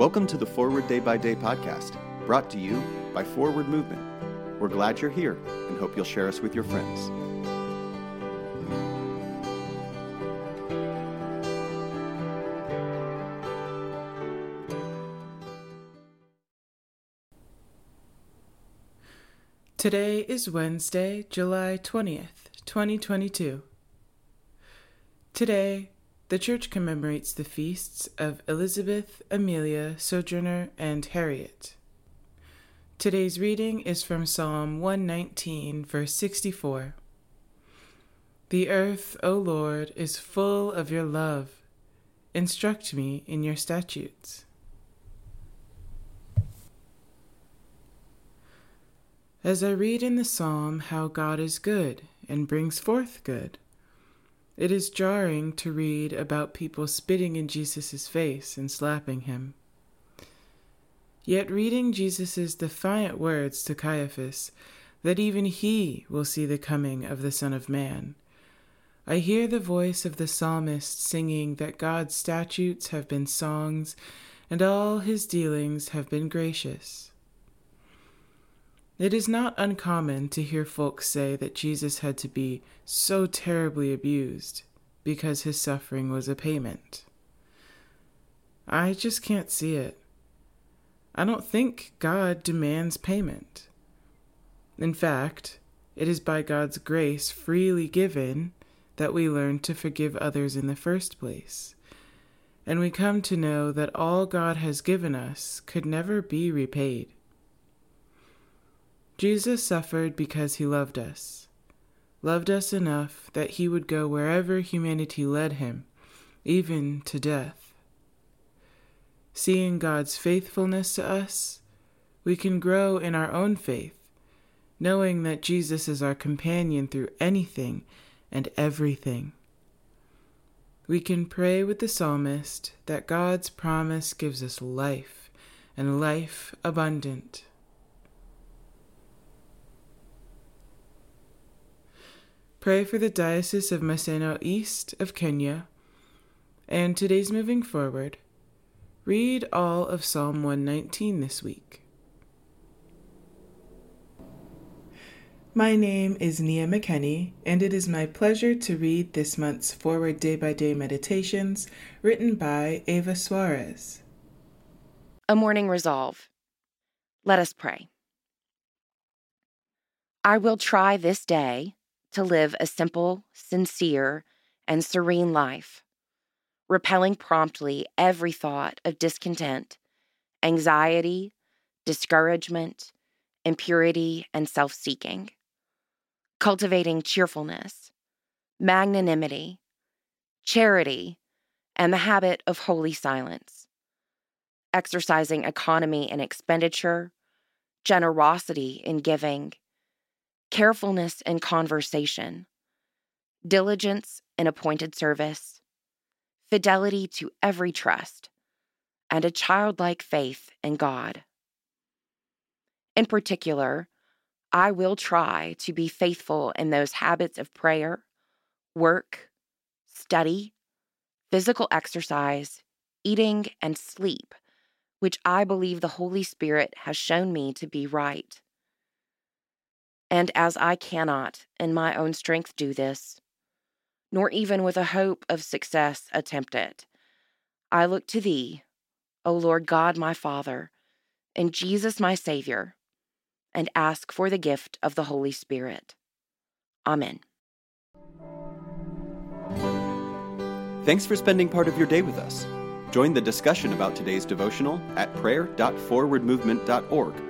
Welcome to the Forward Day by Day podcast, brought to you by Forward Movement. We're glad you're here and hope you'll share us with your friends. Today is Wednesday, July 20th, 2022. Today, the church commemorates the feasts of Elizabeth, Amelia, Sojourner, and Harriet. Today's reading is from Psalm 119, verse 64. The earth, O Lord, is full of your love. Instruct me in your statutes. As I read in the psalm how God is good and brings forth good, it is jarring to read about people spitting in Jesus' face and slapping him. Yet reading Jesus' defiant words to Caiaphas that even he will see the coming of the Son of Man, I hear the voice of the psalmist singing that God's statutes have been songs and all his dealings have been gracious. It is not uncommon to hear folks say that Jesus had to be so terribly abused because his suffering was a payment. I just can't see it. I don't think God demands payment. In fact, it is by God's grace freely given that we learn to forgive others in the first place. And we come to know that all God has given us could never be repaid. Jesus suffered because he loved us, loved us enough that he would go wherever humanity led him, even to death. Seeing God's faithfulness to us, we can grow in our own faith, knowing that Jesus is our companion through anything and everything. We can pray with the psalmist that God's promise gives us life and life abundant. Pray for the Diocese of Maseno East of Kenya. And today's moving forward, read all of Psalm 119 this week. My name is Nia McKenney, and it is my pleasure to read this month's Forward Day by Day Meditations written by Eva Suarez. A morning resolve. Let us pray. I will try this day to live a simple, sincere, and serene life, repelling promptly every thought of discontent, anxiety, discouragement, impurity, and self seeking, cultivating cheerfulness, magnanimity, charity, and the habit of holy silence, exercising economy in expenditure, generosity in giving, carefulness in conversation, diligence in appointed service, fidelity to every trust, and a childlike faith in God. In particular, I will try to be faithful in those habits of prayer, work, study, physical exercise, eating, and sleep, which I believe the Holy Spirit has shown me to be right. And as I cannot in my own strength do this, nor even with a hope of success attempt it, I look to Thee, O Lord God my Father, and Jesus my Savior, and ask for the gift of the Holy Spirit. Amen. Thanks for spending part of your day with us. Join the discussion about today's devotional at prayer.forwardmovement.org